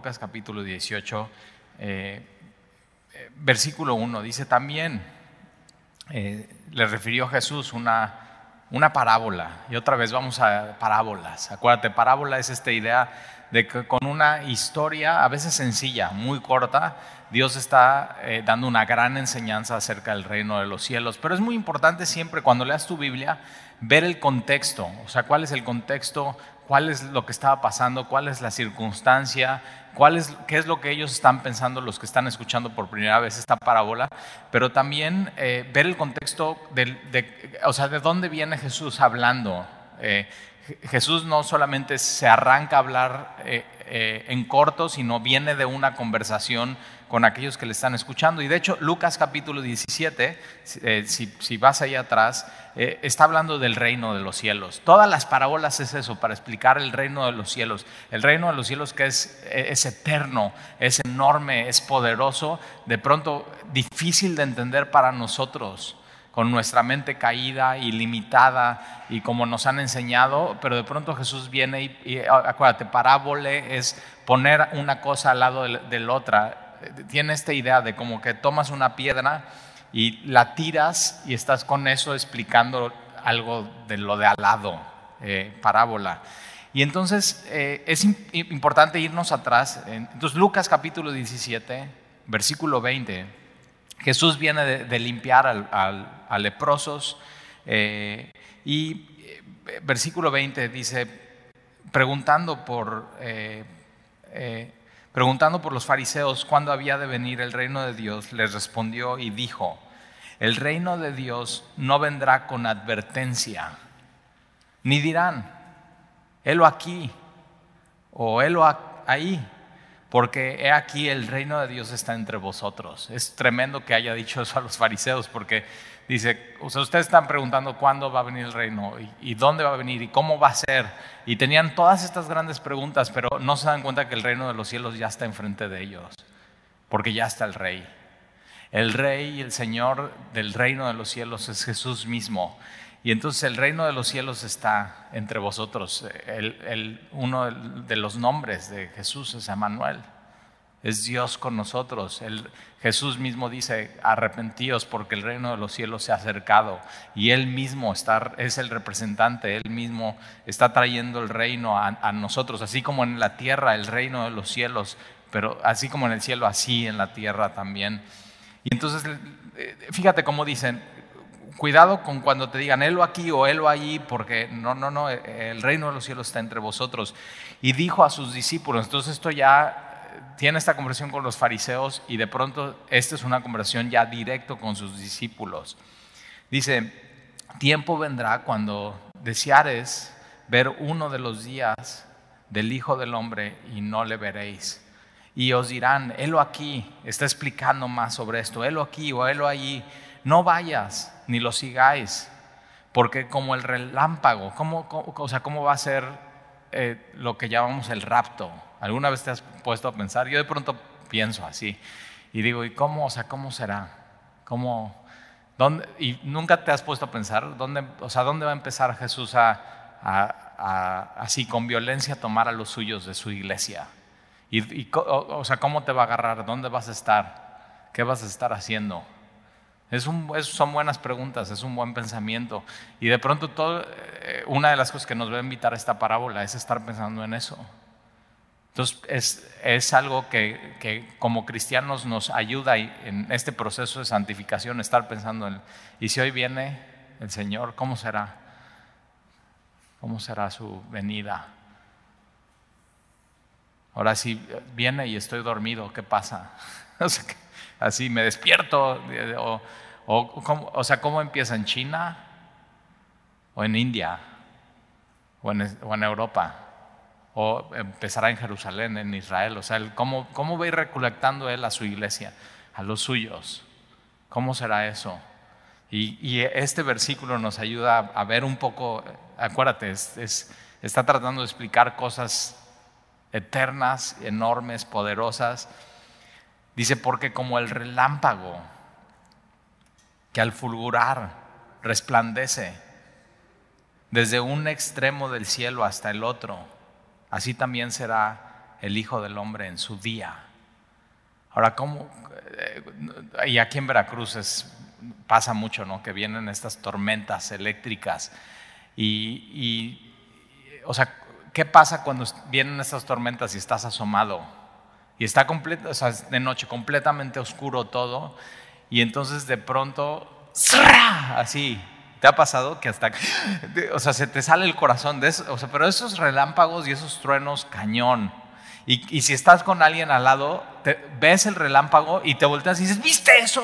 Capítulo 18, eh, eh, versículo 1, dice también, eh, le refirió Jesús una, una parábola, y otra vez vamos a parábolas. Acuérdate, parábola es esta idea de que con una historia, a veces sencilla, muy corta, Dios está eh, dando una gran enseñanza acerca del reino de los cielos. Pero es muy importante siempre cuando leas tu Biblia ver el contexto, o sea, cuál es el contexto, cuál es lo que estaba pasando, cuál es la circunstancia, cuál es, qué es lo que ellos están pensando los que están escuchando por primera vez esta parábola, pero también eh, ver el contexto de, o sea, de dónde viene Jesús hablando. Eh, Jesús no solamente se arranca a hablar eh, eh, en corto, sino viene de una conversación con aquellos que le están escuchando. Y de hecho, Lucas capítulo 17, eh, si, vas ahí atrás, está hablando del reino de los cielos. Todas las parábolas es eso, para explicar el reino de los cielos. El reino de los cielos que es, es eterno, es enorme, es poderoso, de pronto difícil de entender para nosotros con nuestra mente caída y limitada y como nos han enseñado, pero de pronto Jesús viene y, acuérdate, parábole es poner una cosa al lado de, la otra. Tiene esta idea de como que tomas una piedra y la tiras y estás con eso explicando algo de lo de al lado, eh, parábola. Y entonces eh, es importante irnos atrás. Entonces Lucas capítulo 17, versículo 20 Jesús viene de, limpiar a leprosos eh, y eh, versículo 20 dice, preguntando por, eh, preguntando por los fariseos cuándo había de venir el reino de Dios, les respondió y dijo, el reino de Dios no vendrá con advertencia, ni dirán, helo aquí o helo ahí porque he aquí el reino de Dios está entre vosotros. Es tremendo que haya dicho eso a los fariseos, porque dice, ustedes están preguntando cuándo va a venir el reino y, dónde va a venir y cómo va a ser. Y tenían todas estas grandes preguntas, pero no se dan cuenta que el reino de los cielos ya está enfrente de ellos, porque ya está el rey. El rey y el Señor del reino de los cielos es Jesús mismo. Y entonces el reino de los cielos está entre vosotros. El, uno de los nombres de Jesús es Emmanuel. Es Dios con nosotros. El, Jesús mismo dice, arrepentíos porque el reino de los cielos se ha acercado. Y Él mismo es el representante, Él mismo está trayendo el reino a, a nosotros. Así como en la tierra el reino de los cielos, pero así como en el cielo, así en la tierra también. Y entonces, eh, fíjate cómo dicen, cuidado con cuando te digan helo aquí o helo allí, porque no, no, no, el reino de los cielos está entre vosotros. Y dijo a sus discípulos, entonces esto ya tiene esta conversación con los fariseos y de pronto esta es una conversación ya directo con sus discípulos. Dice, tiempo vendrá cuando deseares ver uno de los días del Hijo del Hombre y no le veréis. Y os dirán, helo aquí, está explicando más sobre esto, helo aquí o helo allí no vayas ni lo sigáis, porque como el relámpago, ¿cómo, o sea, ¿cómo va a ser eh, lo que llamamos el rapto? ¿Alguna vez te has puesto a pensar? Yo de pronto pienso así y digo, ¿y cómo, o sea, cómo será? ¿Cómo, dónde, y nunca te has puesto a pensar, ¿dónde, o sea, ¿dónde va a empezar Jesús a, así con violencia tomar a los suyos de su iglesia? Y, o sea, ¿cómo te va a agarrar? ¿Dónde vas a estar? ¿Qué vas a estar haciendo? Son buenas preguntas, es un buen pensamiento. Y de pronto eh, una de las cosas que nos va a invitar a esta parábola es estar pensando en eso. Entonces es, algo que, como cristianos nos ayuda en este proceso de santificación, estar pensando en, ¿y si hoy viene el Señor? ¿Cómo será? ¿Cómo será su venida? Ahora si viene y estoy dormido, ¿qué pasa? así me despierto, o, o, sea, ¿cómo empieza en China o en India o en, Europa? O empezará en Jerusalén, en Israel. O sea, ¿cómo, ¿cómo va a ir recolectando él a su iglesia, a los suyos? ¿Cómo será eso? Y, este versículo nos ayuda a, ver un poco, acuérdate, está tratando de explicar cosas eternas, enormes, poderosas Dice, porque como el relámpago que al fulgurar resplandece desde un extremo del cielo hasta el otro, así también será el Hijo del Hombre en su día. Ahora, ¿cómo? Eh, y aquí en Veracruz pasa mucho, ¿no? Que vienen estas tormentas eléctricas. Y, o sea, ¿qué pasa cuando vienen estas tormentas y estás asomado? Y está completo, o sea, de noche completamente oscuro todo. Y entonces de pronto, así, ¿Te ha pasado que hasta, o sea, se te sale el corazón de eso? O sea, pero esos relámpagos y esos truenos cañón. Y, si estás con alguien al lado, ves el relámpago y te volteas y dices, ¿viste eso?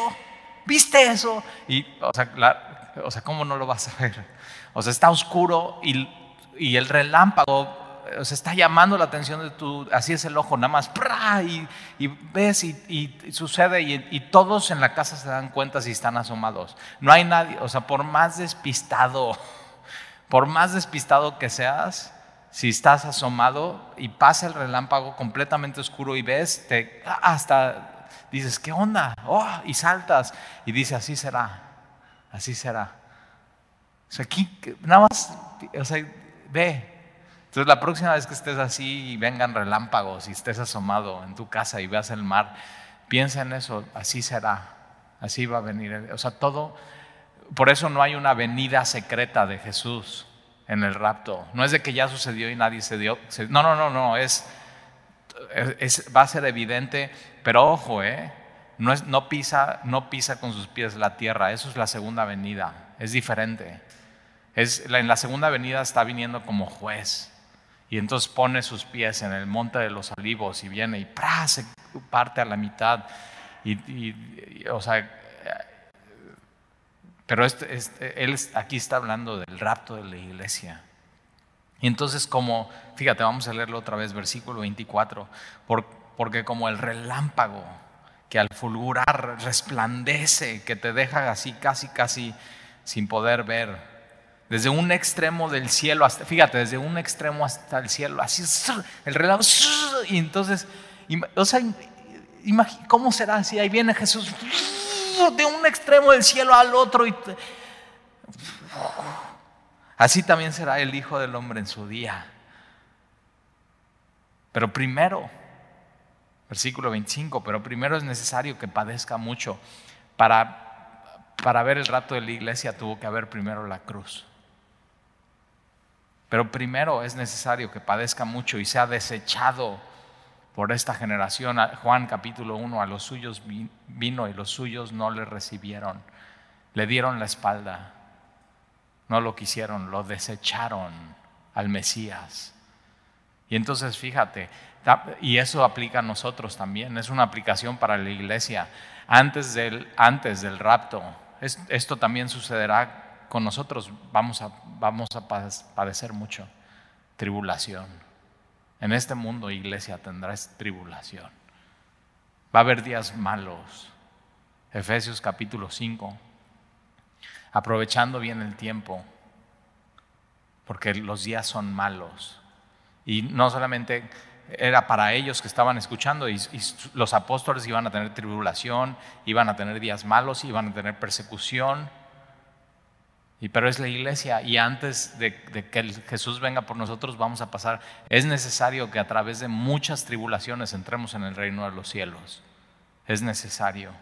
¿Viste eso? Y, o sea, o sea ¿cómo no lo vas a ver? O sea, está oscuro y, y el relámpago se está llamando la atención de tu, así es el ojo, nada más, y, y, ves y, sucede y, todos en la casa se dan cuenta si están asomados. No hay nadie, o sea, por más despistado, por más despistado que seas, si estás asomado y pasa el relámpago completamente oscuro y ves, te, hasta dices, ¿qué onda? Oh, y saltas y dice, así será, así será. O sea, aquí, nada más, o sea, ve, entonces la próxima vez que estés así y vengan relámpagos y estés asomado en tu casa y veas el mar, piensa en eso, así será, así va a venir. O sea, todo, por eso no hay una venida secreta de Jesús en el rapto. No es de que ya sucedió y nadie se dio. no, no, no, no, es, va a ser evidente, pero ojo, ¿eh? No, es, no, pisa, no pisa con sus pies la tierra, eso es la segunda venida, es diferente. Es, en la segunda venida está viniendo como juez. Y entonces pone sus pies en el monte de los olivos y viene y ¡pra! se parte a la mitad. Y, o sea, pero este, este, él aquí está hablando del rapto de la iglesia. Y entonces como, fíjate, vamos a leerlo otra vez, versículo 24, porque como el relámpago que al fulgurar resplandece, que te deja así casi, casi sin poder ver, desde un extremo del cielo hasta, fíjate, desde un extremo hasta el cielo, así el reloj, y entonces, o sea, ¿cómo será si ahí viene Jesús de un extremo del cielo al otro? Y, así también será el Hijo del Hombre en su día. Pero primero, versículo 25, pero primero es necesario que padezca mucho. Para, para ver el rato de la iglesia tuvo que haber primero la cruz. Pero primero es necesario que padezca mucho y sea desechado por esta generación. Juan capítulo 1, a los suyos vino y los suyos no le recibieron. Le dieron la espalda. No lo quisieron, lo desecharon al Mesías. Y entonces fíjate, y eso aplica a nosotros también, es una aplicación para la iglesia. Antes del, antes del rapto, esto también sucederá con nosotros vamos a, vamos a padecer mucho tribulación. En este mundo, iglesia, tendrás tribulación. Va a haber días malos. Efesios capítulo 5. Aprovechando bien el tiempo, porque los días son malos. Y no solamente era para ellos que estaban escuchando, y, los apóstoles iban a tener tribulación, iban a tener días malos, iban a tener persecución y pero es la iglesia y antes de, que Jesús venga por nosotros vamos a pasar, es necesario que a través de muchas tribulaciones entremos en el reino de los cielos. Es necesario.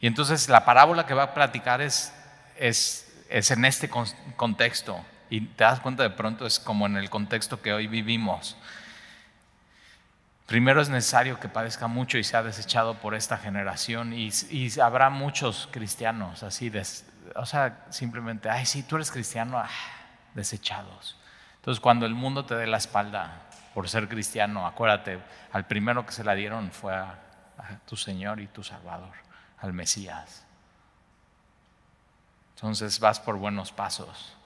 Y entonces la parábola que va a platicar es, es, es en este contexto. Y te das cuenta de pronto es como en el contexto que hoy vivimos. Primero es necesario que padezca mucho y sea desechado por esta generación y, habrá muchos cristianos así des, o sea, simplemente, ay, sí, tú eres cristiano, ah, desechados. Entonces, cuando el mundo te dé la espalda por ser cristiano, acuérdate, al primero que se la dieron fue a, tu Señor y tu Salvador, al Mesías. Entonces vas por buenos pasos.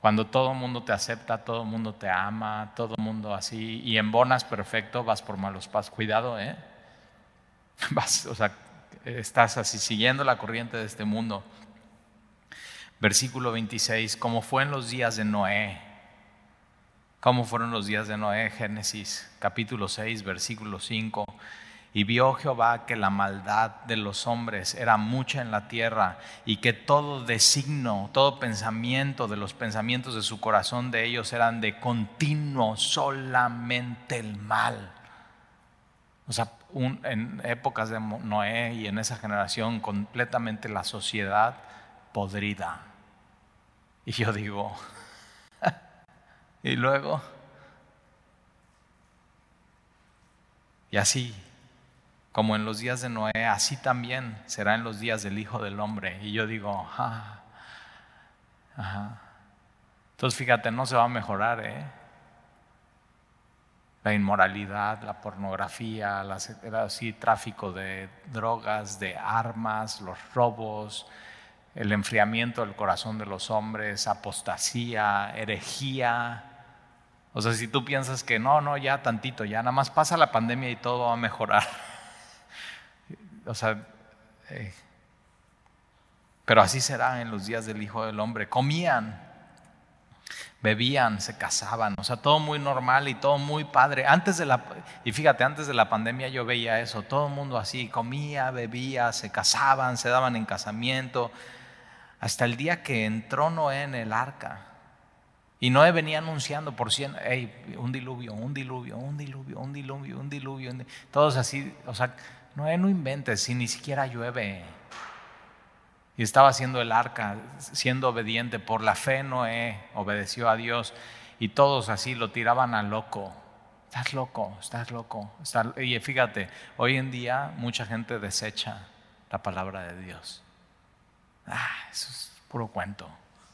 Cuando todo el mundo te acepta, todo el mundo te ama, todo el mundo así, y embonas perfecto, vas por malos pasos. Cuidado, ¿eh? Vas, o sea, estás así siguiendo la corriente de este mundo. Versículo 26, como fue en los días de Noé. ¿Cómo fueron los días de Noé? Génesis capítulo 6, versículo 5. Y vio Jehová que la maldad de los hombres era mucha en la tierra y que todo designo, todo pensamiento de los pensamientos de su corazón de ellos eran de continuo solamente el mal. O sea, en épocas de Noé y en esa generación completamente la sociedad podrida. Y yo digo, y luego, y así como en los días de Noé, así también será en los días del Hijo del Hombre. Y yo digo, ajá, ajá. Entonces fíjate, no se va a mejorar, ¿eh? La inmoralidad, la pornografía, el tráfico de drogas, de armas, los robos, el enfriamiento del corazón de los hombres, apostasía, herejía. O sea, si tú piensas que no, no, ya tantito, ya nada más pasa la pandemia y todo va a mejorar o sea, eh, pero así será en los días del Hijo del Hombre. Comían, bebían, se casaban, o sea, todo muy normal y todo muy padre. Antes de la, y fíjate, antes de la pandemia yo veía eso, todo el mundo así, comía, bebía, se casaban, se daban en casamiento, hasta el día que entró Noé en el arca. Y Noé venía anunciando por cien, hey, un diluvio, un diluvio, un diluvio, un diluvio, un diluvio, un todos así, o sea, no, no inventes, si ni siquiera llueve. Y estaba haciendo el arca, siendo obediente. Por la fe Noé obedeció a Dios y todos así lo tiraban a loco. Estás loco, estás loco. Y fíjate, hoy en día mucha gente desecha la palabra de Dios. Ah, eso es puro cuento.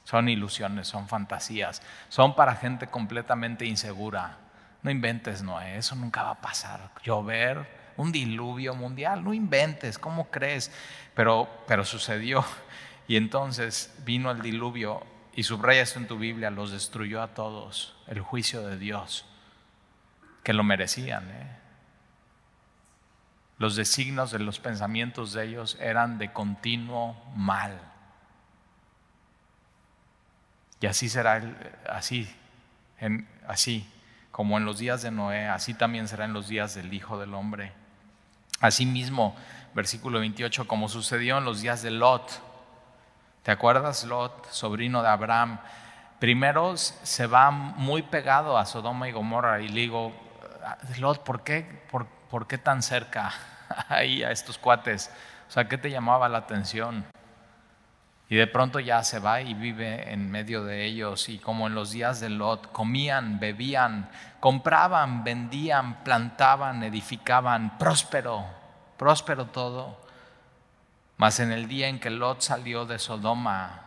Son ilusiones, son fantasías. Son para gente completamente insegura. No inventes, Noé, eso nunca va a pasar. Llover, un diluvio mundial, no inventes, ¿cómo crees? Pero, pero sucedió. Y entonces vino el diluvio, y subraya en tu Biblia, los destruyó a todos, el juicio de Dios, que lo merecían. ¿eh? Los designos de los pensamientos de ellos eran de continuo mal. Y así será, así, en, así como en los días de Noé, así también será en los días del Hijo del Hombre. Asimismo, versículo 28, como sucedió en los días de Lot. ¿Te acuerdas, Lot, sobrino de Abraham? Primero se va muy pegado a Sodoma y Gomorra y le digo, Lot, ¿por qué, por, qué tan cerca ahí a estos cuates? O sea, ¿qué te llamaba la atención? Y de pronto ya se va y vive en medio de ellos y como en los días de Lot, comían, bebían, compraban, vendían, plantaban, edificaban, próspero, próspero todo. Mas en el día en que Lot salió de Sodoma,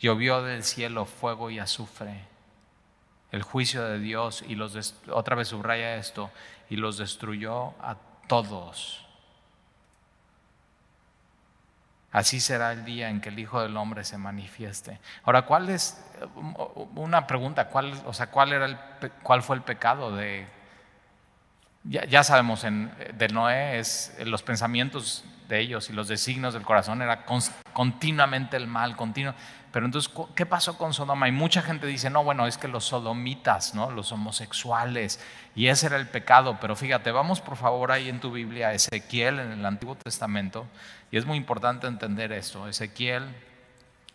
llovió del cielo fuego y azufre, el juicio de Dios y los otra vez subraya esto y los destruyó a todos. Así será el día en que el Hijo del Hombre se manifieste. Ahora, ¿cuál es una pregunta? ¿Cuál, o sea, cuál era el, cuál fue el pecado de ya, sabemos en, de Noé es los pensamientos de ellos y los designios del corazón era continuamente el mal, continuo. Pero entonces, ¿qué pasó con Sodoma? Y mucha gente dice, no, bueno, es que los sodomitas, ¿no? los homosexuales, y ese era el pecado. Pero fíjate, vamos por favor ahí en tu Biblia, Ezequiel en el Antiguo Testamento, y es muy importante entender esto. Ezequiel,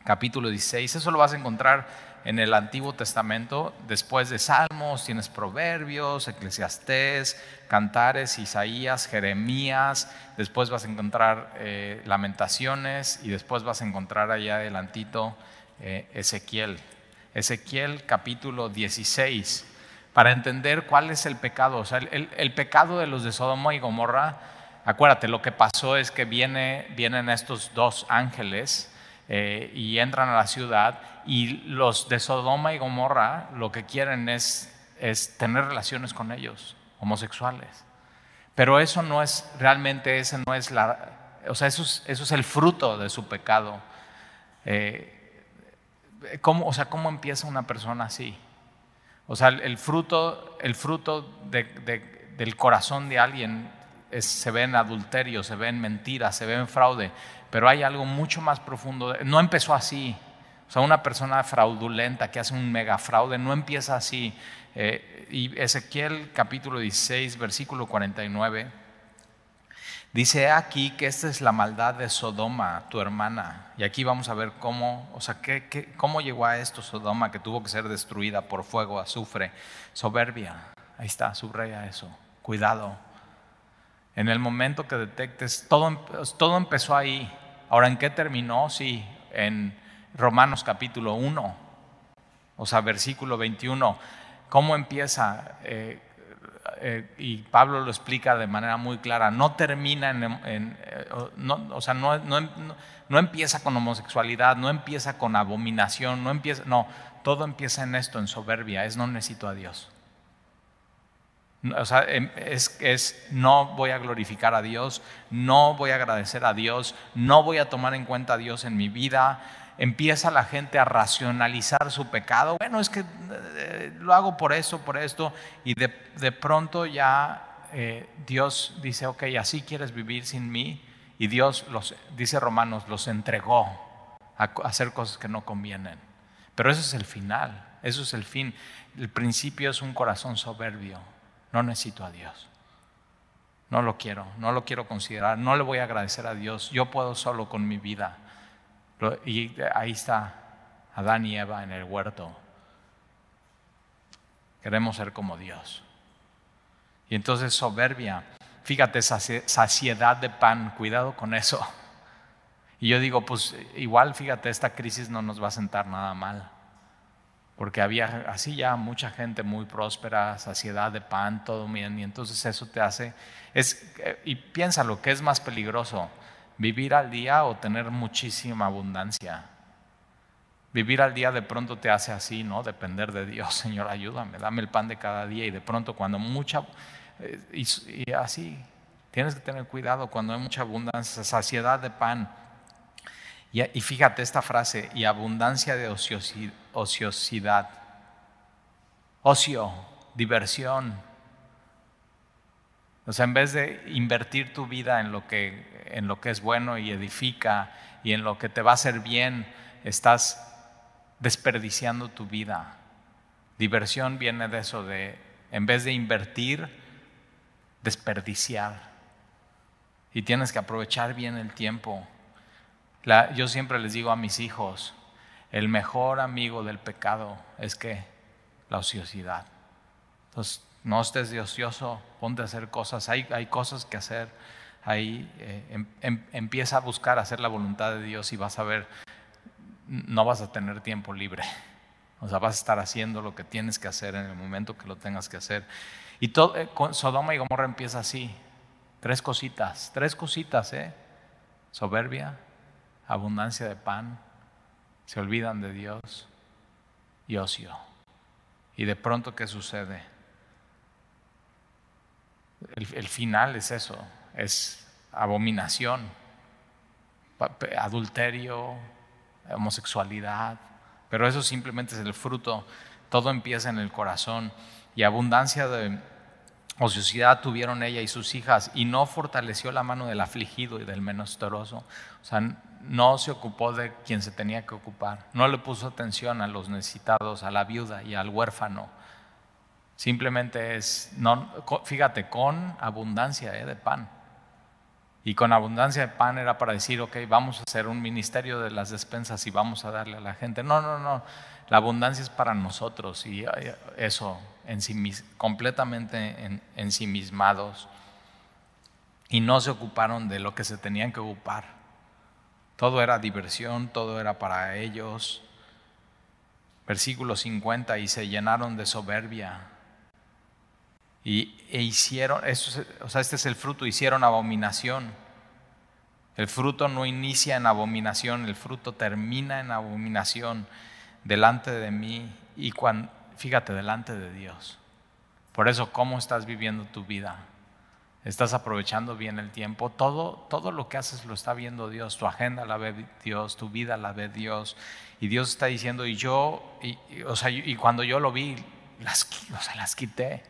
capítulo 16, eso lo vas a encontrar en el Antiguo Testamento, después de Salmos, tienes Proverbios, Eclesiastés, Cantares, Isaías, Jeremías, después vas a encontrar eh, Lamentaciones y después vas a encontrar allá adelantito eh, Ezequiel. Ezequiel capítulo 16, para entender cuál es el pecado. O sea, el, pecado de los de Sodoma y Gomorra, acuérdate, lo que pasó es que viene, vienen estos dos ángeles eh, y entran a la ciudad y los de Sodoma y Gomorra lo que quieren es, es tener relaciones con ellos homosexuales. Pero eso no es realmente, ese no es la, o sea, eso es, eso es el fruto de su pecado. Eh, ¿cómo, o sea, ¿cómo empieza una persona así? O sea, el fruto, el fruto del corazón de alguien se ve en adulterio, se ve en mentira, se ve en fraude, pero hay algo mucho más profundo. No empezó así. O sea, una persona fraudulenta que hace un mega fraude no empieza así. Eh, y Ezequiel capítulo 16, versículo 49, dice aquí que esta es la maldad de Sodoma, tu hermana. Y aquí vamos a ver cómo, o sea, qué, cómo llegó a esto Sodoma, que tuvo que ser destruida por fuego, azufre, soberbia. Ahí está, subraya eso. Cuidado. En el momento que detectes, todo, todo empezó ahí. Ahora, ¿en qué terminó? Sí, en Romanos capítulo 1, o sea, versículo 21. ¿Cómo empieza? Eh, eh, y Pablo lo explica de manera muy clara, no termina en, eh, o sea, no, no, empieza con homosexualidad, no empieza con abominación, no empieza, no, todo empieza en esto, en soberbia, es no necesito a Dios. O sea, em, es, no voy a glorificar a Dios, no voy a agradecer a Dios, no voy a tomar en cuenta a Dios en mi vida. Empieza la gente a racionalizar su pecado. Bueno, es que eh, lo hago por eso, por esto. Y de, de pronto ya eh, Dios dice, ok, así quieres vivir sin mí. Y Dios, los, dice Romanos, los entregó a hacer cosas que no convienen. Pero eso es el final, eso es el fin. El principio es un corazón soberbio no necesito a Dios. No lo quiero, no lo quiero considerar, no le voy a agradecer a Dios. Yo puedo solo con mi vida. Y ahí está Adán y Eva en el huerto. Queremos ser como Dios. Y entonces soberbia, fíjate, saciedad de pan, cuidado con eso. Y yo digo, pues igual, fíjate, esta crisis no nos va a sentar nada mal porque había así ya mucha gente muy próspera, saciedad de pan, todo bien, y entonces eso te hace, es, y piensa lo que es más peligroso, vivir al día o tener muchísima abundancia. Vivir al día de pronto te hace así, ¿no? Depender de Dios, Señor, ayúdame, dame el pan de cada día, y de pronto cuando mucha, eh, y así, tienes que tener cuidado cuando hay mucha abundancia, saciedad de pan, y, fíjate esta frase, y abundancia de ociosidad. Ocio, diversión. O sea, en vez de invertir tu vida en lo que, en lo que es bueno y edifica y en lo que te va a hacer bien, estás desperdiciando tu vida. Diversión viene de eso, de en vez de invertir, desperdiciar. Y tienes que aprovechar bien el tiempo yo siempre les digo a mis hijos, el mejor amigo del pecado es que la ociosidad. Entonces, no estés de ocioso, ponte a hacer cosas. Hay, hay cosas que hacer. Ahí eh, em, em, empieza a buscar hacer la voluntad de Dios y vas a ver, no vas a tener tiempo libre. O sea, vas a estar haciendo lo que tienes que hacer en el momento que lo tengas que hacer. Y todo, eh, Sodoma y Gomorra empieza así. Tres cositas, tres cositas, ¿eh? Soberbia, abundancia de pan, se olvidan de Dios y ocio. Y de pronto, ¿qué sucede? El, final es eso, es abominación, adulterio, homosexualidad, pero eso simplemente es el fruto, todo empieza en el corazón y abundancia de ociosidad tuvieron ella y sus hijas y no fortaleció la mano del afligido y del menesteroso. O sea, no se ocupó de quien se tenía que ocupar, no le puso atención a los necesitados, a la viuda y al huérfano. Simplemente es, no, fíjate, con abundancia eh, de pan. Y con abundancia de pan era para decir, ok, vamos a hacer un ministerio de las despensas y vamos a darle a la gente. No, no, no. La abundancia es para nosotros y eh, eso, completamente ensimismados. Y no se ocuparon de lo que se tenían que ocupar. Todo era diversión, todo era para ellos. Versículo 50, y se llenaron de soberbia. Y e hicieron, o sea, este es el fruto, hicieron abominación. El fruto no inicia en abominación, el fruto termina en abominación delante de mí y cuando, fíjate, delante de Dios. Por eso, ¿cómo estás viviendo tu vida? estás aprovechando bien el tiempo, todo, todo lo que haces lo está viendo Dios, tu agenda la ve Dios, tu vida la ve Dios, y Dios está diciendo, y yo, y, o sea, y cuando yo lo vi, las, o sea, las quité.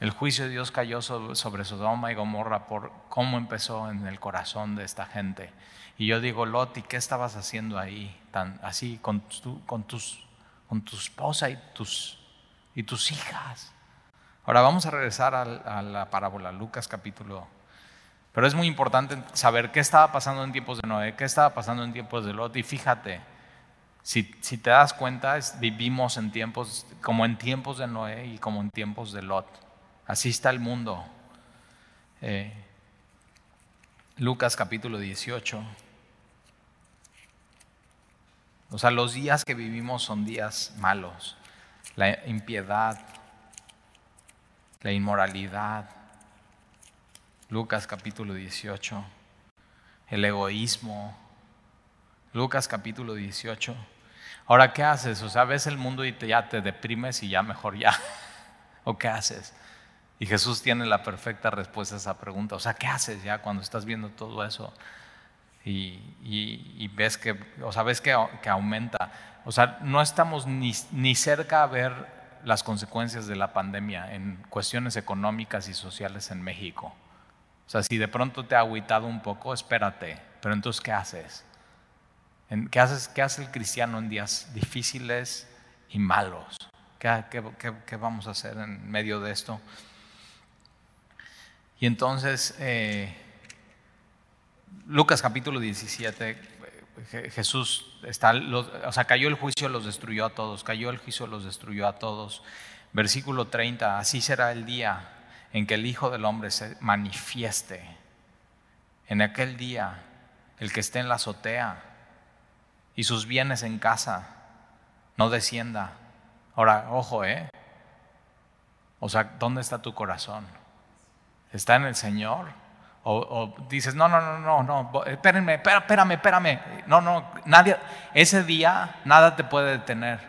El juicio de Dios cayó sobre Sodoma y Gomorra por cómo empezó en el corazón de esta gente. Y yo digo, Loti, ¿qué estabas haciendo ahí? Tan, así, con con, tus, con tu esposa y tus, y tus hijas. Ahora vamos a regresar a, a la parábola, Lucas capítulo pero es muy importante saber qué estaba pasando en tiempos de Noé, qué estaba pasando en tiempos de Lot. Y fíjate, si, te das cuenta, vivimos en tiempos como en tiempos de Noé y como en tiempos de Lot. Así está el mundo. Eh, Lucas capítulo 18. O sea, los días que vivimos son días malos. La impiedad, la inmoralidad, Lucas capítulo 18, el egoísmo. Lucas capítulo 18. Ahora, ¿qué haces? O sea, ves el mundo y te, ya te deprimes y ya mejor ya. ¿O qué haces? Y Jesús tiene la perfecta respuesta a esa pregunta. O sea, ¿qué haces ya cuando estás viendo todo eso? Y, ves que, o sea, ves que, que, aumenta. O sea, no estamos ni, ni cerca a ver las consecuencias de la pandemia en cuestiones económicas y sociales en México. O sea, si de pronto te ha agüitado un poco, espérate. Pero entonces, ¿qué haces? ¿Qué, haces, qué hace el cristiano en días difíciles y malos? ¿Qué, vamos a hacer en medio de esto? Y entonces, eh, Lucas capítulo 17, Jesús está, o sea, cayó el juicio, los destruyó a todos, cayó el juicio, los destruyó a todos. Versículo 30, así será el día en que el Hijo del Hombre se manifieste. En aquel día, el que esté en la azotea y sus bienes en casa, no descienda. Ahora, ojo, ¿eh? O sea, ¿dónde está tu corazón? ¿Está en el Señor? O, dices, no, no, no, no, no, espérenme, espérame, espérame. No, no, nadie, ese día nada te puede detener.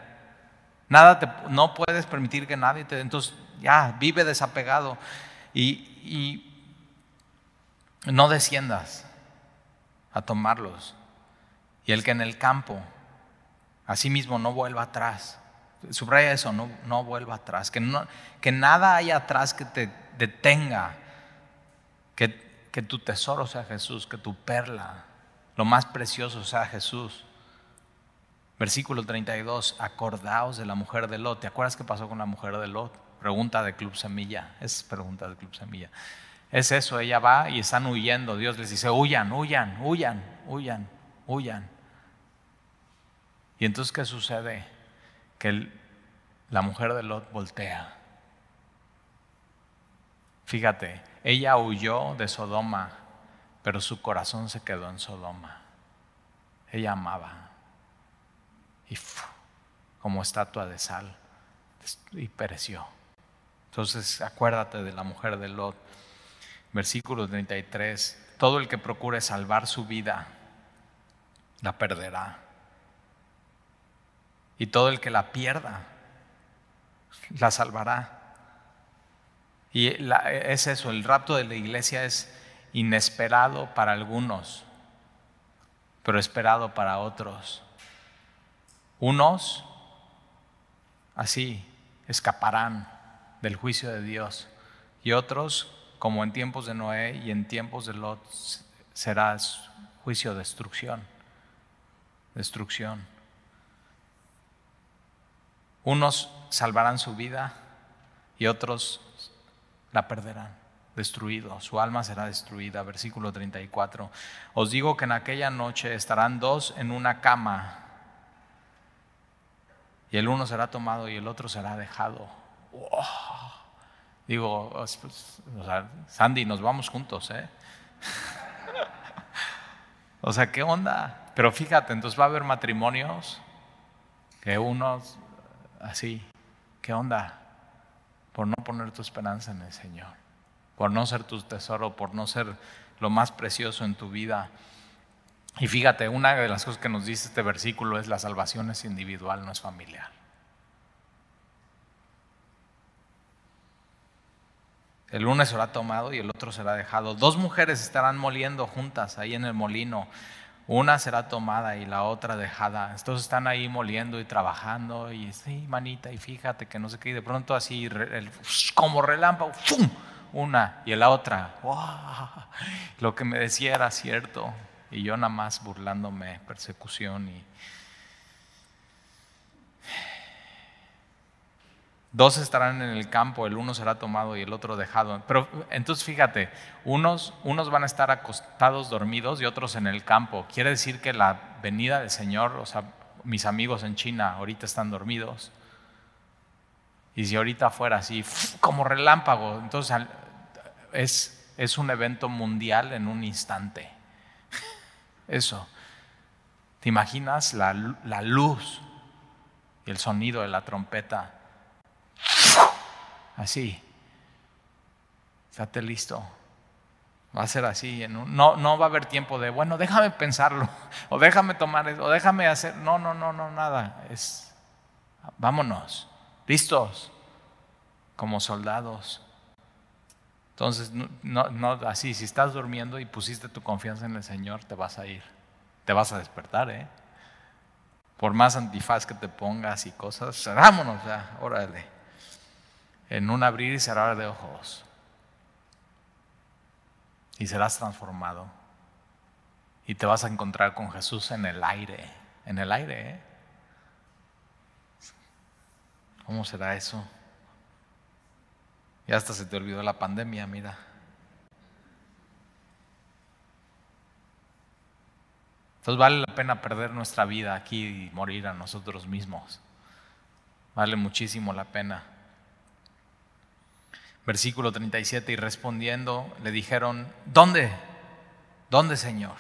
Nada te, no puedes permitir que nadie te. Entonces, ya, vive desapegado y, no desciendas a tomarlos. Y el que en el campo, asimismo, no vuelva atrás. Subraya eso, no, no vuelva atrás. Que, no, que nada haya atrás que te detenga. Que, que tu tesoro sea Jesús, que tu perla, lo más precioso sea Jesús. Versículo 32, acordaos de la mujer de Lot. ¿Te acuerdas qué pasó con la mujer de Lot? Pregunta de Club Semilla, es pregunta de Club Semilla. Es eso, ella va y están huyendo. Dios les dice, huyan, huyan, huyan, huyan, huyan. Y entonces, ¿qué sucede? Que la mujer de Lot voltea. Fíjate, ella huyó de Sodoma, pero su corazón se quedó en Sodoma. Ella amaba. Y como estatua de sal, y pereció. Entonces acuérdate de la mujer de Lot. Versículo 33. Todo el que procure salvar su vida, la perderá. Y todo el que la pierda, la salvará. Y es eso, el rapto de la iglesia es inesperado para algunos, pero esperado para otros. Unos, así, escaparán del juicio de Dios. Y otros, como en tiempos de Noé y en tiempos de Lot, será juicio, destrucción. Destrucción. Unos salvarán su vida y otros la perderán, destruido. Su alma será destruida. Versículo 34. Os digo que en aquella noche estarán dos en una cama y el uno será tomado y el otro será dejado. Digo, pues, Sandy, nos vamos juntos, ¿eh? o sea, ¿qué onda? Pero fíjate, entonces va a haber matrimonios que unos así, ¿qué onda? Por no poner tu esperanza en el Señor, por no ser tu tesoro, por no ser lo más precioso en tu vida. Y fíjate, una de las cosas que nos dice este versículo es la salvación es individual, no es familiar. El uno será tomado y el otro será dejado. Dos mujeres estarán moliendo juntas ahí en el molino. Una será tomada y la otra dejada. Entonces están ahí moliendo y trabajando y sí, manita, y fíjate que no sé qué, y de pronto así, como relámpago, ¡fum! Una y la otra, Lo que me decía era cierto. Y yo nada más burlándome, persecución y Dos estarán en el campo, el uno será tomado y el otro dejado. Pero entonces fíjate, unos, unos van a estar acostados dormidos y otros en el campo. Quiere decir que la venida del Señor, o sea, mis amigos en China ahorita están dormidos. Y si ahorita fuera así, como relámpago, entonces es, es un evento mundial en un instante. Eso. ¿Te imaginas la, la luz y el sonido de la trompeta? Así. Estate listo. Va a ser así. No, no va a haber tiempo de, bueno, déjame pensarlo, o déjame tomar o déjame hacer. No, no, no, no, nada. Es, vámonos, listos, como soldados. Entonces, no, no, así, si estás durmiendo y pusiste tu confianza en el Señor, te vas a ir, te vas a despertar, ¿eh? Por más antifaz que te pongas y cosas, vámonos, órale en un abrir y cerrar de ojos. Y serás transformado. Y te vas a encontrar con Jesús en el aire. En el aire, ¿eh? ¿Cómo será eso? Ya hasta se te olvidó la pandemia, mira. Entonces vale la pena perder nuestra vida aquí y morir a nosotros mismos. Vale muchísimo la pena. Versículo 37, y respondiendo le dijeron, ¿dónde? ¿Dónde, Señor?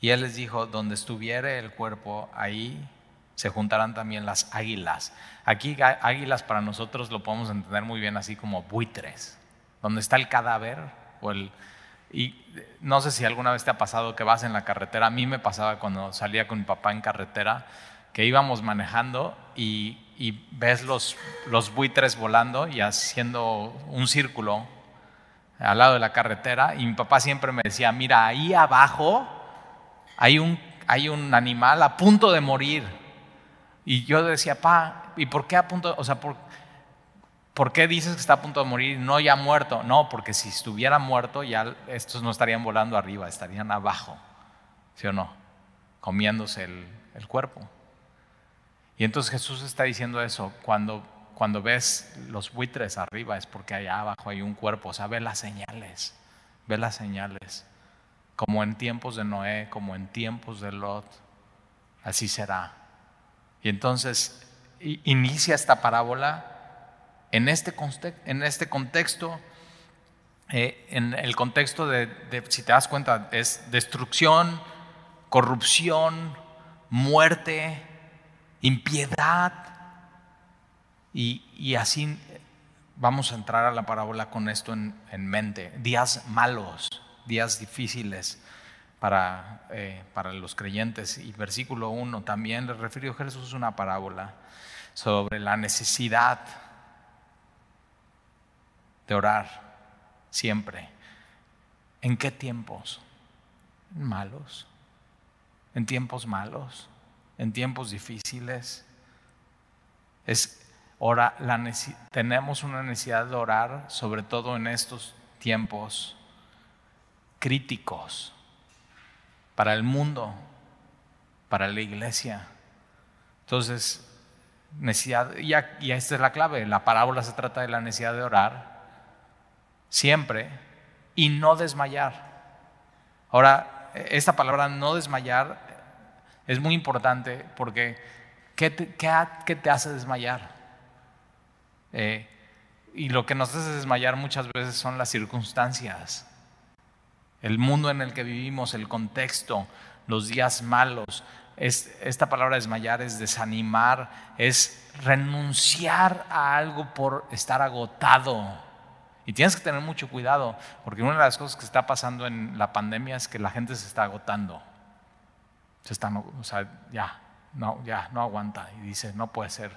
Y él les dijo, donde estuviere el cuerpo, ahí se juntarán también las águilas. Aquí águilas para nosotros lo podemos entender muy bien así como buitres, donde está el cadáver o el... Y no sé si alguna vez te ha pasado que vas en la carretera, a mí me pasaba cuando salía con mi papá en carretera, que íbamos manejando y, ves los, buitres volando y haciendo un círculo al lado de la carretera y mi papá siempre me decía, mira, ahí abajo hay un, hay un animal a punto de morir. Y yo decía, pa, ¿y por qué a punto, o sea, por, ¿por qué dices que está a punto de morir y no ya muerto? No, porque si estuviera muerto ya estos no estarían volando arriba, estarían abajo, ¿sí o no? Comiéndose el, el cuerpo. Y entonces Jesús está diciendo eso, cuando, cuando ves los buitres arriba es porque allá abajo hay un cuerpo, o sea, ve las señales, ve las señales, como en tiempos de Noé, como en tiempos de Lot, así será. Y entonces inicia esta parábola en este, en este contexto, eh, en el contexto de, si te das cuenta, es destrucción, corrupción, muerte, impiedad. Y, así vamos a entrar a la parábola con esto en, mente. Días malos, días difíciles para, eh, para los creyentes. Y versículo 1 también le refirió Jesús una parábola sobre la necesidad de orar siempre. ¿En qué tiempos? Malos. En tiempos malos en tiempos difíciles. Es tenemos una necesidad de orar, sobre todo en estos tiempos críticos para el mundo, para la iglesia. Entonces, necesidad, y, y esta es la clave, la parábola se trata de la necesidad de orar siempre y no desmayar. Ahora, esta palabra no desmayar es muy importante porque ¿qué te, hace desmayar? Eh, y lo que nos hace desmayar muchas veces son las circunstancias, el mundo en el que vivimos, el contexto, los días malos. esta palabra desmayar es desanimar, es renunciar a algo por estar agotado. Y tienes que tener mucho cuidado, porque una de las cosas que está pasando en la pandemia es que la gente se está agotando. Se está, o sea, ya, no, ya, no aguanta. Y dice, no puede ser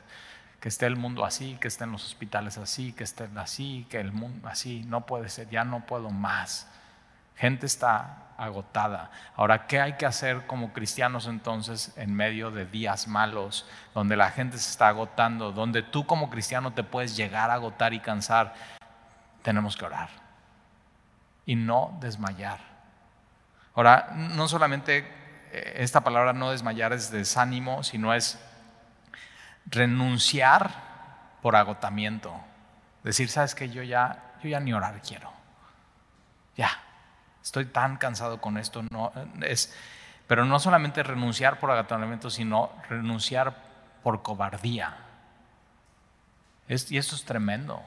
que esté el mundo así, que estén los hospitales así, que estén así, que el mundo así, no puede ser, ya no puedo más. Gente está agotada. Ahora, ¿qué hay que hacer como cristianos entonces en medio de días malos, donde la gente se está agotando, donde tú como cristiano te puedes llegar a agotar y cansar? Tenemos que orar y no desmayar. Ahora, no solamente esta palabra no desmayar es desánimo, sino es renunciar por agotamiento. Decir, sabes que yo ya, yo ya ni orar quiero. Ya, estoy tan cansado con esto. No, es, pero no solamente renunciar por agotamiento, sino renunciar por cobardía. y esto es tremendo.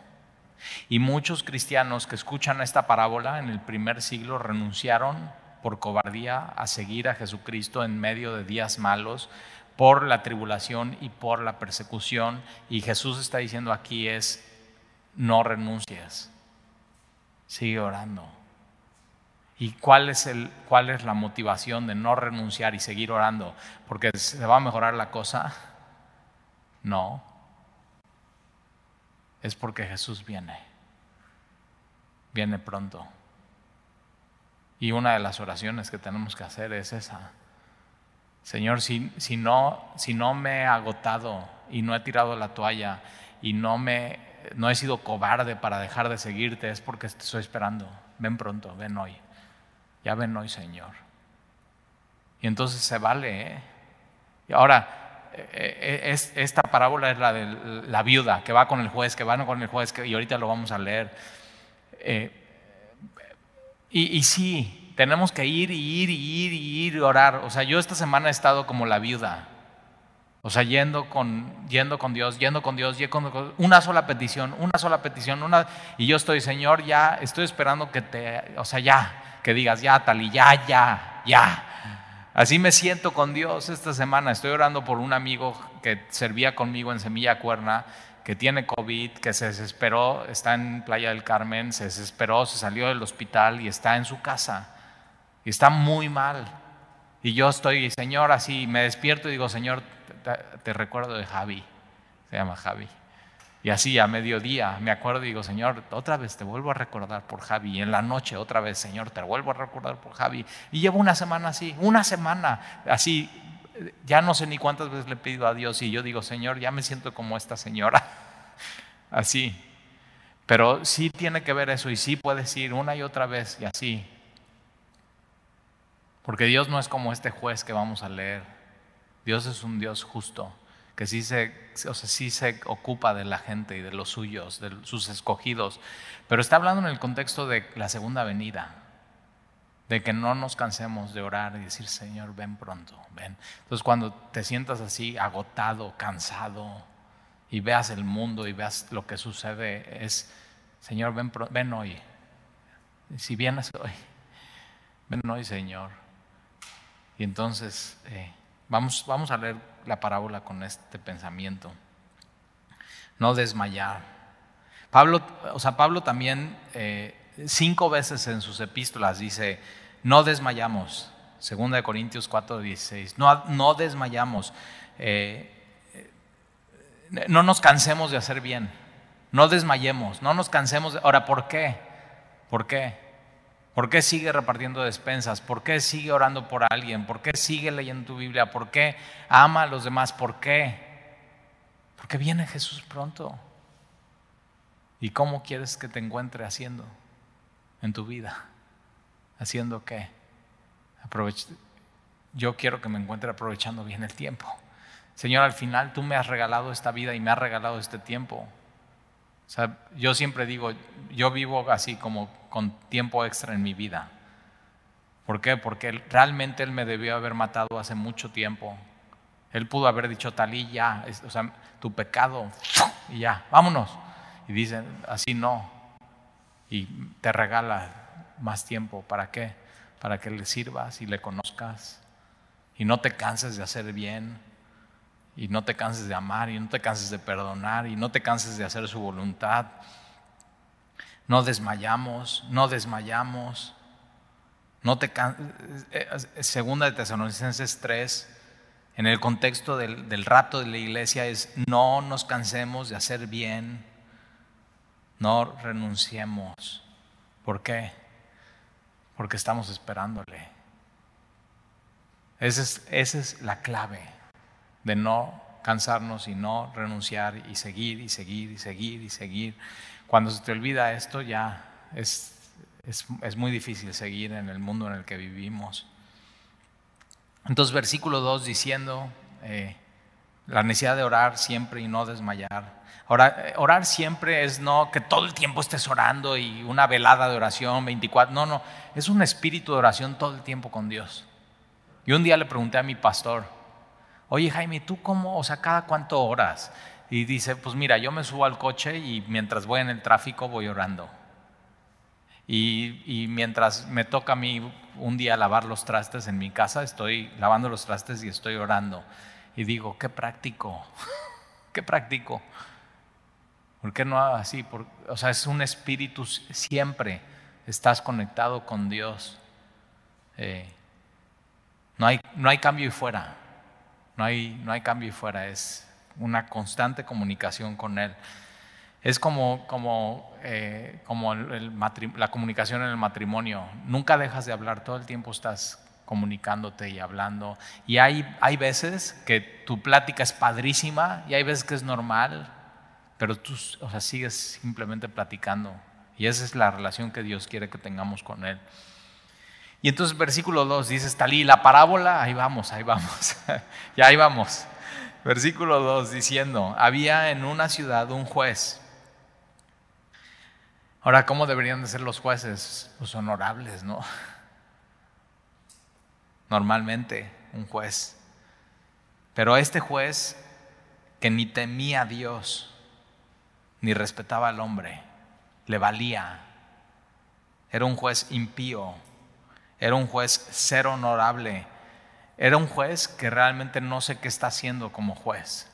Y muchos cristianos que escuchan esta parábola en el primer siglo renunciaron por cobardía a seguir a Jesucristo en medio de días malos, por la tribulación y por la persecución. Y Jesús está diciendo aquí es, no renuncies, sigue orando. ¿Y cuál es, el, cuál es la motivación de no renunciar y seguir orando? ¿Porque se va a mejorar la cosa? No. Es porque Jesús viene. Viene pronto. Y una de las oraciones que tenemos que hacer es esa. Señor, si, si, no, si no me he agotado y no he tirado la toalla y no, me, no he sido cobarde para dejar de seguirte, es porque estoy esperando. Ven pronto, ven hoy. Ya ven hoy, Señor. Y entonces se vale. ¿eh? Y ahora, eh, eh, es, esta parábola es la de la viuda que va con el juez, que va con el juez, y ahorita lo vamos a leer. Y, sí, tenemos que ir y ir y ir y ir y orar. O sea, yo esta semana he estado como la viuda. O sea, yendo con, yendo con Dios, yendo con Dios, yendo con una sola petición, una sola petición, una, y yo estoy, Señor, ya estoy esperando que te, o sea, ya, que digas, ya, tal y ya, ya, ya. Así me siento con Dios esta semana. Estoy orando por un amigo que servía conmigo en Semilla Cuerna, que tiene COVID, que se desesperó, está en Playa del Carmen, se desesperó, se salió del hospital y está en su casa. Y está muy mal. Y yo estoy, Señor, así, me despierto y digo, Señor, te recuerdo de Javi. Se llama Javi. Y así a mediodía me acuerdo y digo, Señor, otra vez te vuelvo a recordar por Javi. Y en la noche otra vez, Señor, te vuelvo a recordar por Javi. Y llevo una semana así, una semana así. Ya no sé ni cuántas veces le he pedido a Dios y yo digo, Señor, ya me siento como esta señora. Así. Pero sí tiene que ver eso y sí puedes ir una y otra vez y así. Porque Dios no es como este juez que vamos a leer. Dios es un Dios justo que sí se, o sea, sí se ocupa de la gente y de los suyos, de sus escogidos, pero está hablando en el contexto de la segunda venida, de que no nos cansemos de orar y decir, Señor, ven pronto, ven. Entonces cuando te sientas así, agotado, cansado, y veas el mundo y veas lo que sucede, es, Señor, ven, ven hoy. Si vienes hoy, ven hoy, Señor. Y entonces... Eh, Vamos, vamos a leer la parábola con este pensamiento. No desmayar. Pablo, o sea, Pablo también eh, cinco veces en sus epístolas dice, no desmayamos. Segunda de Corintios 4, 16. No, no desmayamos. Eh, no nos cansemos de hacer bien. No desmayemos. No nos cansemos de... Ahora, ¿por qué? ¿Por qué? ¿Por qué sigue repartiendo despensas? ¿Por qué sigue orando por alguien? ¿Por qué sigue leyendo tu Biblia? ¿Por qué ama a los demás? ¿Por qué? Porque viene Jesús pronto. ¿Y cómo quieres que te encuentre haciendo en tu vida? ¿Haciendo qué? Yo quiero que me encuentre aprovechando bien el tiempo. Señor, al final tú me has regalado esta vida y me has regalado este tiempo. O sea, yo siempre digo, yo vivo así como con tiempo extra en mi vida. ¿Por qué? Porque realmente Él me debió haber matado hace mucho tiempo. Él pudo haber dicho tal y ya, o sea, tu pecado, y ya, vámonos. Y dicen, así no. Y te regala más tiempo. ¿Para qué? Para que le sirvas y le conozcas. Y no te canses de hacer bien y no te canses de amar y no te canses de perdonar y no te canses de hacer su voluntad. No desmayamos, no desmayamos. No te eh, eh, Segunda de Tesalonicenses 3, en el contexto del, del rato de la iglesia es no nos cansemos de hacer bien, no renunciemos. ¿Por qué? porque estamos esperándole. Esa es, es la clave de no cansarnos y no renunciar y seguir y seguir y seguir y seguir. Cuando se te olvida esto ya es, es, muy difícil seguir en el mundo en el que vivimos. Entonces versículo 2 diciendo eh, la necesidad de orar siempre y no desmayar. Orar, orar, siempre es no que todo el tiempo estés orando y una velada de oración 24. No, no, es un espíritu de oración todo el tiempo con Dios. Y un día le pregunté a mi pastor, oye Jaime, ¿tú cómo, o sea, cada cuánto horas? Y dice, pues mira, yo me subo al coche y mientras voy en el tráfico voy orando. Y, y, mientras me toca a mí un día lavar los trastes en mi casa, estoy lavando los trastes y estoy orando. Y digo, qué práctico, qué práctico. ¿Por qué no así? o sea, es un espíritu siempre. Estás conectado con Dios. Eh, no hay, no hay cambio y fuera. No hay, no hay cambio y fuera. Es una constante comunicación con Él. Es como, como, eh, como la comunicación en el matrimonio. Nunca dejas de hablar, todo el tiempo estás comunicándote y hablando. Y hay, hay veces que tu plática es padrísima y hay veces que es normal, pero tú o sea, sigues simplemente platicando. Y esa es la relación que Dios quiere que tengamos con Él. Y entonces versículo 2 dice, Talí, la parábola, ahí vamos, ahí vamos, ya ahí vamos. Versículo 2 diciendo, había en una ciudad un juez. Ahora, ¿cómo deberían de ser los jueces? Pues honorables, ¿no? Normalmente, un juez. Pero este juez que ni temía a Dios, ni respetaba al hombre, le valía. Era un juez impío, era un juez ser honorable. Era un juez que realmente no sé qué está haciendo como juez.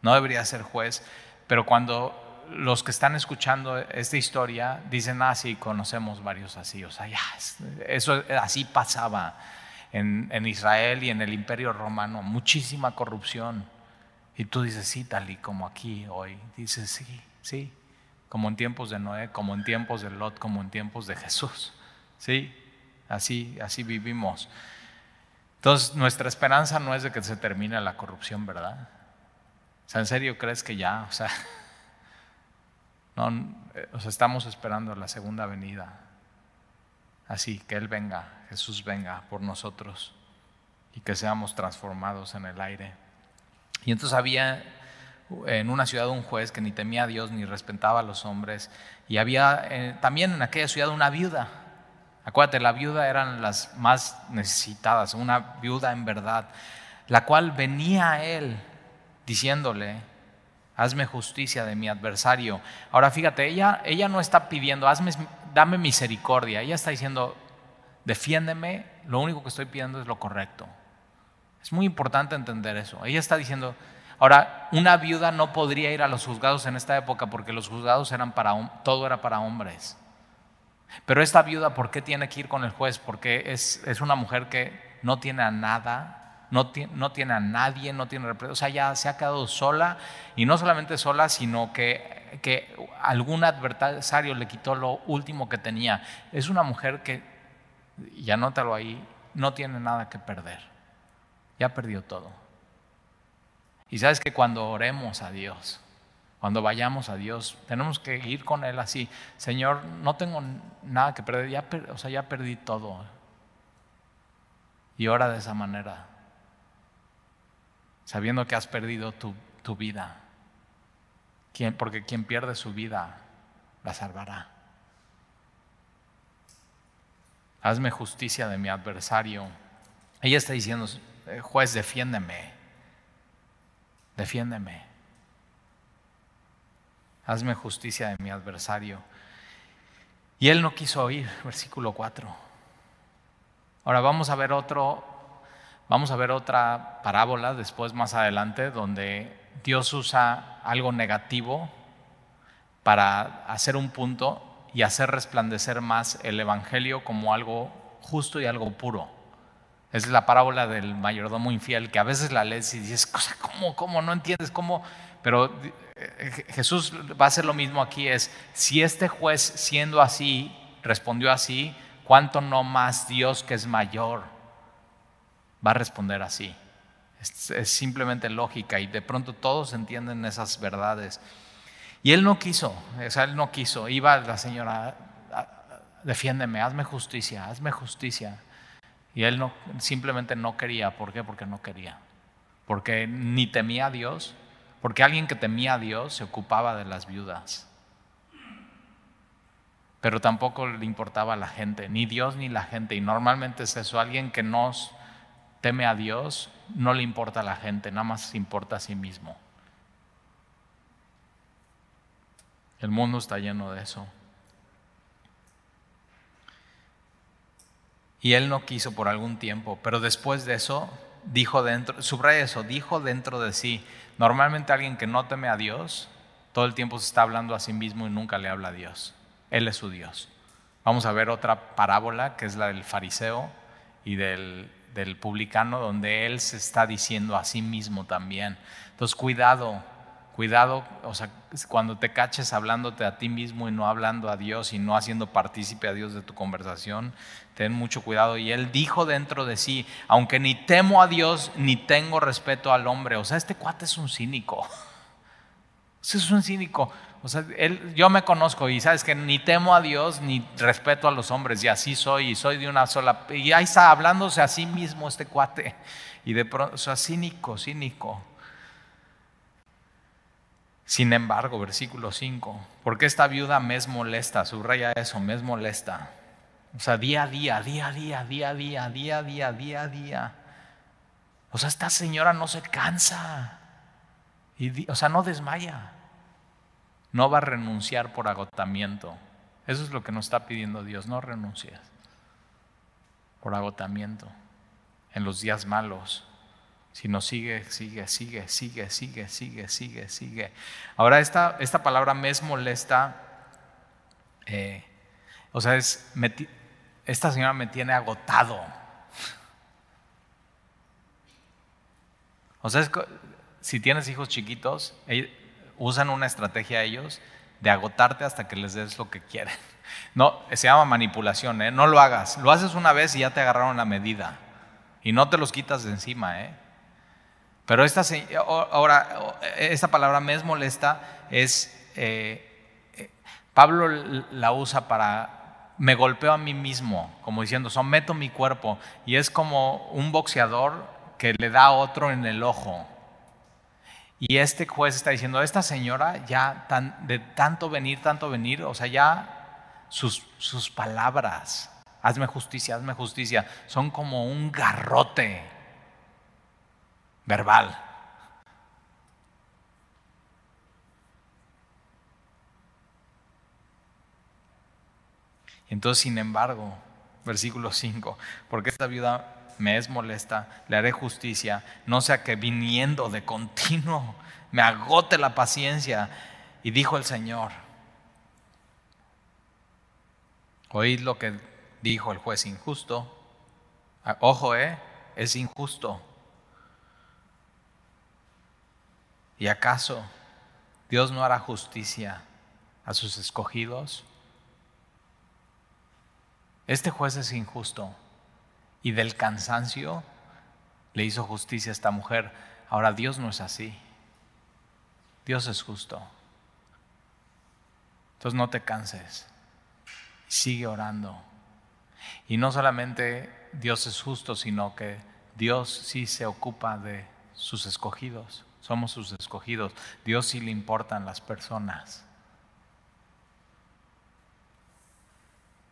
No debería ser juez, pero cuando los que están escuchando esta historia dicen, ah, sí, conocemos varios así. O sea, ya, eso así pasaba en, Israel y en el imperio romano. Muchísima corrupción. Y tú dices, sí, tal y como aquí hoy. Dices, sí, sí. Como en tiempos de Noé, como en tiempos de Lot, como en tiempos de Jesús. Sí, Así, así vivimos. Entonces, nuestra esperanza no es de que se termine la corrupción, ¿verdad? O sea, ¿en serio crees que ya? O sea, no, eh, o sea, estamos esperando la segunda venida. Así, que Él venga, Jesús venga por nosotros y que seamos transformados en el aire. Y entonces había en una ciudad un juez que ni temía a Dios ni respetaba a los hombres. Y había eh, también en aquella ciudad una viuda Acuérdate, la viuda eran las más necesitadas, una viuda en verdad, la cual venía a él diciéndole, hazme justicia de mi adversario. Ahora fíjate, ella, ella no está pidiendo, hazme, dame misericordia, ella está diciendo, defiéndeme, lo único que estoy pidiendo es lo correcto. Es muy importante entender eso. Ella está diciendo, ahora, una viuda no podría ir a los juzgados en esta época porque los juzgados eran para, todo era para hombres. Pero esta viuda, ¿por qué tiene que ir con el juez? Porque es, una mujer que no tiene a nada, no, no tiene a nadie, no tiene o sea, ya se ha quedado sola y no solamente sola, sino que, que algún adversario le quitó lo último que tenía. Es una mujer que, y anótalo ahí, no tiene nada que perder, ya perdió todo. Y sabes que cuando oremos a Dios, cuando vayamos a Dios, tenemos que ir con Él así. Señor, no tengo nada que perder, ya, o sea, ya perdí todo. Y ora de esa manera, sabiendo que has perdido tu, tu vida. Porque quien pierde su vida, la salvará. Hazme justicia de mi adversario. Ella está diciendo, eh, juez, defiéndeme. Defiéndeme hazme justicia de mi adversario. Y él no quiso oír, versículo 4. Ahora vamos a ver otro, vamos a ver otra parábola después más adelante donde Dios usa algo negativo para hacer un punto y hacer resplandecer más el evangelio como algo justo y algo puro. Es la parábola del mayordomo infiel que a veces la lees y dices, ¿cómo, cómo, no entiendes cómo? Pero eh, Jesús va a hacer lo mismo aquí, es, si este juez siendo así, respondió así, ¿cuánto no más Dios que es mayor va a responder así? Es, simplemente lógica y de pronto todos entienden esas verdades. Y él no quiso, o sea, él no quiso. Iba la señora, defiéndeme, hazme justicia, hazme justicia. Y él no, simplemente no quería. ¿Por qué? Porque no quería. Porque ni temía a Dios, porque alguien que temía a Dios se ocupaba de las viudas. Pero tampoco le importaba a la gente, ni Dios ni la gente. Y normalmente es eso, alguien que no teme a Dios, no le importa a la gente, nada más importa a sí mismo. El mundo está lleno de eso. Y él no quiso por algún tiempo, pero después de eso dijo dentro, subraya eso, dijo dentro de sí. Normalmente alguien que no teme a Dios, todo el tiempo se está hablando a sí mismo y nunca le habla a Dios. Él es su Dios. Vamos a ver otra parábola que es la del fariseo y del, del publicano, donde él se está diciendo a sí mismo también. Entonces, cuidado, Cuidado, o sea, cuando te caches hablándote a ti mismo y no hablando a Dios y no haciendo partícipe a Dios de tu conversación, ten mucho cuidado. Y él dijo dentro de sí, aunque ni temo a Dios ni tengo respeto al hombre, o sea, este cuate es un cínico. Es un cínico. O sea, él, yo me conozco y sabes que ni temo a Dios ni respeto a los hombres y así soy y soy de una sola. Y ahí está hablándose a sí mismo este cuate. Y de pronto, o sea, cínico, cínico. Sin embargo, versículo 5, porque esta viuda me es molesta, subraya eso, me es molesta. O sea, día a día, día a día, día a día, día a día, día a día. O sea, esta señora no se cansa. Y, o sea, no desmaya. No va a renunciar por agotamiento. Eso es lo que nos está pidiendo Dios, no renuncies por agotamiento en los días malos sino sigue, sigue, sigue, sigue, sigue, sigue, sigue, sigue. Ahora esta, esta palabra me es molesta, eh, o sea, es, esta señora me tiene agotado. O sea, si tienes hijos chiquitos, usan una estrategia ellos de agotarte hasta que les des lo que quieren. No, se llama manipulación, ¿eh? no lo hagas. Lo haces una vez y ya te agarraron la medida. Y no te los quitas de encima, ¿eh? Pero esta, ahora, esta palabra me es molesta, es, eh, eh, Pablo la usa para, me golpeo a mí mismo, como diciendo, someto mi cuerpo, y es como un boxeador que le da a otro en el ojo. Y este juez está diciendo, esta señora ya de tanto venir, tanto venir, o sea, ya sus, sus palabras, hazme justicia, hazme justicia, son como un garrote verbal. Entonces, sin embargo, versículo 5, porque esta viuda me es molesta, le haré justicia, no sea que viniendo de continuo me agote la paciencia. Y dijo el Señor, oíd lo que dijo el juez injusto, ah, ojo, eh, es injusto. ¿Y acaso Dios no hará justicia a sus escogidos? Este juez es injusto y del cansancio le hizo justicia a esta mujer. Ahora Dios no es así. Dios es justo. Entonces no te canses. Sigue orando. Y no solamente Dios es justo, sino que Dios sí se ocupa de sus escogidos somos sus escogidos. Dios sí le importan las personas.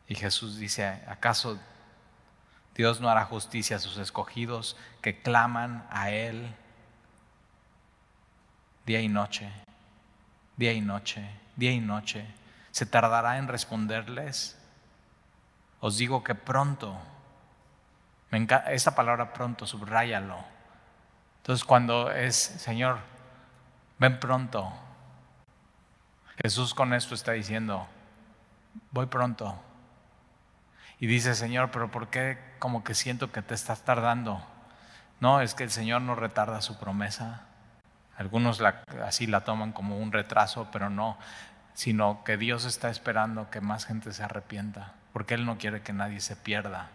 Y Jesús dice, ¿acaso Dios no hará justicia a sus escogidos que claman a Él día y noche, día y noche, día y noche? ¿Se tardará en responderles? Os digo que pronto, esta palabra pronto, subráyalo entonces cuando es, Señor, ven pronto, Jesús con esto está diciendo, voy pronto. Y dice, Señor, pero ¿por qué como que siento que te estás tardando? No, es que el Señor no retarda su promesa. Algunos así la toman como un retraso, pero no. sino que Dios está esperando que más gente se arrepienta, porque Él no quiere que nadie se pierda.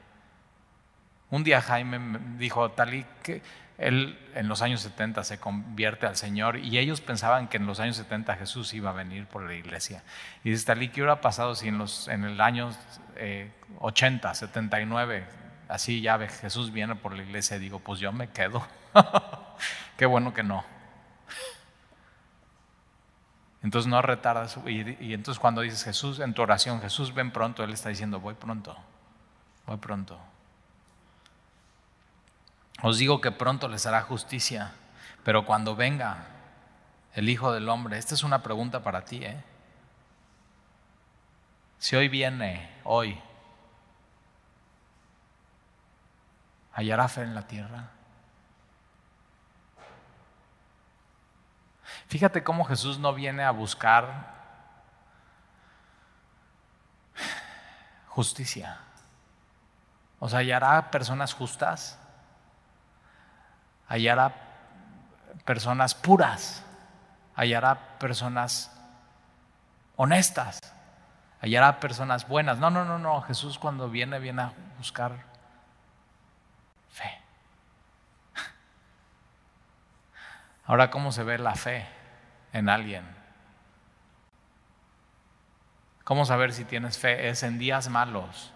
Un día Jaime me dijo, Talí, que él en los años 70 se convierte al Señor y ellos pensaban que en los años 70 Jesús iba a venir por la iglesia. Y dice, Talí, ¿qué hubiera pasado si en, los, en el año 80, 79, así ya Jesús viene por la iglesia? Y digo, pues yo me quedo. Qué bueno que no. Entonces no retardas. Y, y, entonces cuando dices Jesús en tu oración, Jesús ven pronto, Él está diciendo, voy pronto, voy pronto. Os digo que pronto les hará justicia, pero cuando venga el Hijo del Hombre, esta es una pregunta para ti, ¿eh? Si hoy viene, hoy, ¿hallará fe en la tierra? Fíjate cómo Jesús no viene a buscar justicia. O sea, hallará personas justas, hallará personas puras, hallará personas honestas, hallará personas buenas. No, no, no, no. Jesús cuando viene, viene a buscar fe. Ahora, ¿cómo se ve la fe en alguien? ¿Cómo saber si tienes fe? Es en días malos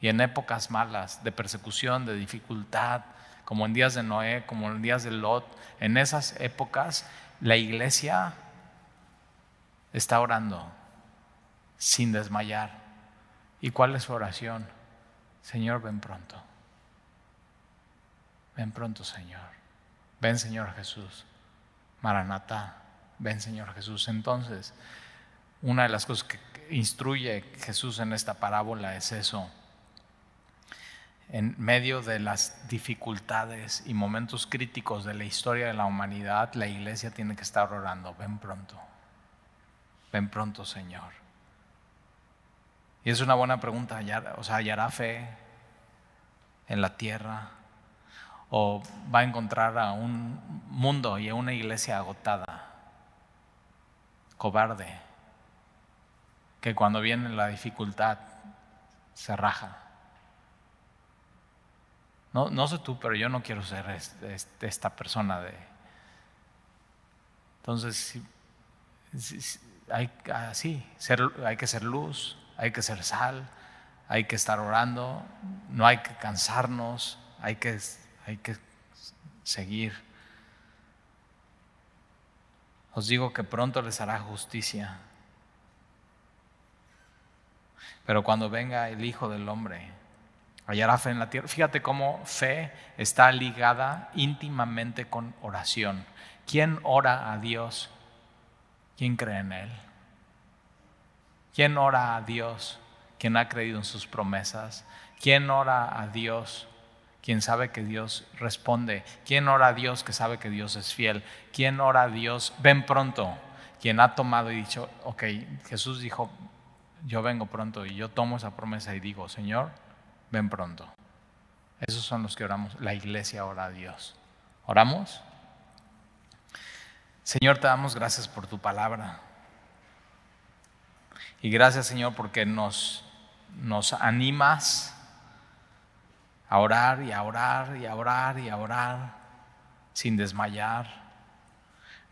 y en épocas malas, de persecución, de dificultad, como en días de Noé, como en días de Lot. En esas épocas, la iglesia está orando sin desmayar. ¿Y cuál es su oración? Señor, ven pronto. Ven pronto, Señor. Ven, Señor Jesús. Maranatá. Ven, Señor Jesús. Entonces, una de las cosas que instruye Jesús en esta parábola es eso. En medio de las dificultades y momentos críticos de la historia de la humanidad, la iglesia tiene que estar orando. Ven pronto. Ven pronto, Señor. Y es una buena pregunta, o sea, ¿hallará fe en la tierra? ¿O va a encontrar a un mundo y a una iglesia agotada, cobarde, que cuando viene la dificultad se raja? No, no sé tú, pero yo no quiero ser esta persona de... Entonces, hay, así, hay que ser luz, hay que ser sal, hay que estar orando, no hay que cansarnos, hay que, hay que seguir. Os digo que pronto les hará justicia. Pero cuando venga el Hijo del Hombre, hallará fe en la tierra. Fíjate cómo fe está ligada íntimamente con oración. ¿Quién ora a Dios? ¿Quién cree en Él? ¿Quién ora a Dios? ¿Quién ha creído en sus promesas? ¿Quién ora a Dios? ¿Quién sabe que Dios responde? ¿Quién ora a Dios que sabe que Dios es fiel? ¿Quién ora a Dios? Ven pronto. Quien ha tomado y dicho, ok, Jesús dijo, yo vengo pronto y yo tomo esa promesa y digo, Señor, ven pronto. Esos son los que oramos. La iglesia ora a Dios. ¿Oramos? Señor, te damos gracias por tu palabra. Y gracias Señor porque nos, nos animas a orar y a orar y a orar y a orar sin desmayar.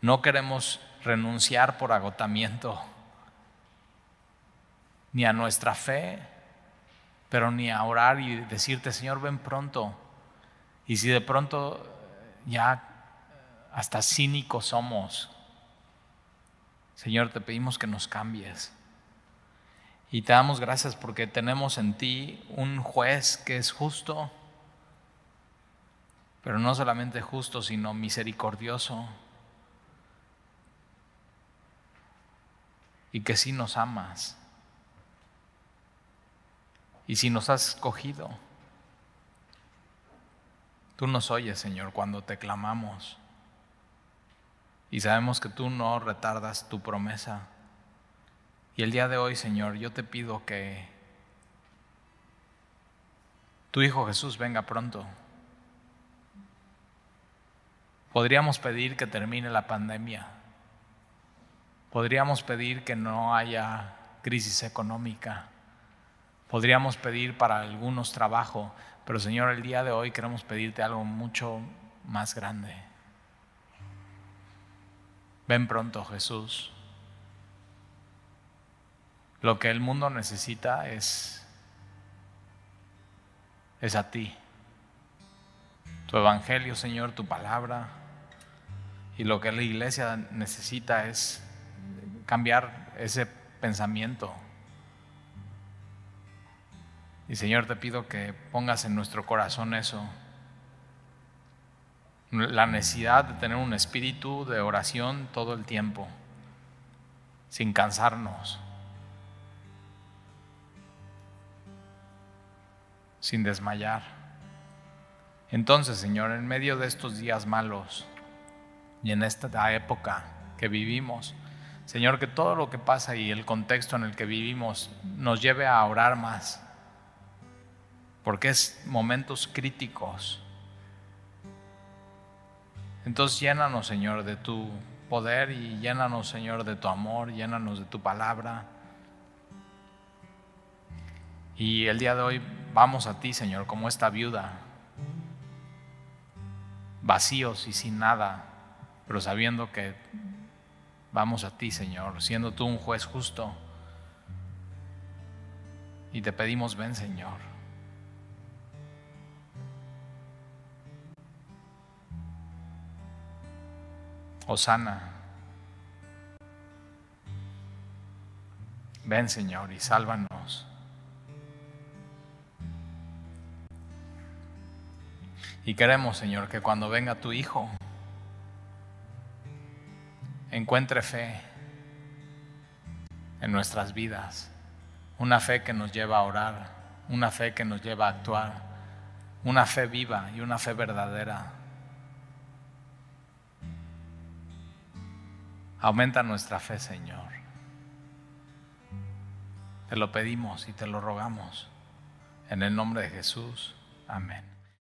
No queremos renunciar por agotamiento ni a nuestra fe, pero ni a orar y decirte, Señor, ven pronto. Y si de pronto ya hasta cínicos somos, Señor, te pedimos que nos cambies. Y te damos gracias porque tenemos en ti un juez que es justo, pero no solamente justo, sino misericordioso. Y que sí nos amas. Y si nos has escogido, tú nos oyes, Señor, cuando te clamamos. Y sabemos que tú no retardas tu promesa. Y el día de hoy, Señor, yo te pido que tu Hijo Jesús venga pronto. Podríamos pedir que termine la pandemia. Podríamos pedir que no haya crisis económica. Podríamos pedir para algunos trabajo, pero Señor, el día de hoy queremos pedirte algo mucho más grande. Ven pronto, Jesús. Lo que el mundo necesita es, es a ti. Tu evangelio, Señor, tu palabra. Y lo que la iglesia necesita es cambiar ese pensamiento. Y Señor, te pido que pongas en nuestro corazón eso. La necesidad de tener un espíritu de oración todo el tiempo, sin cansarnos, sin desmayar. Entonces, Señor, en medio de estos días malos y en esta época que vivimos, Señor, que todo lo que pasa y el contexto en el que vivimos nos lleve a orar más, porque es momentos críticos. Entonces llénanos, Señor, de tu poder y llénanos, Señor, de tu amor, llénanos de tu palabra. Y el día de hoy vamos a ti, Señor, como esta viuda, vacíos y sin nada, pero sabiendo que Vamos a ti, Señor, siendo tú un juez justo. Y te pedimos, ven, Señor. Osana. Ven, Señor, y sálvanos. Y queremos, Señor, que cuando venga tu Hijo, encuentre fe en nuestras vidas, una fe que nos lleva a orar, una fe que nos lleva a actuar, una fe viva y una fe verdadera. Aumenta nuestra fe, Señor. Te lo pedimos y te lo rogamos. En el nombre de Jesús. Amén.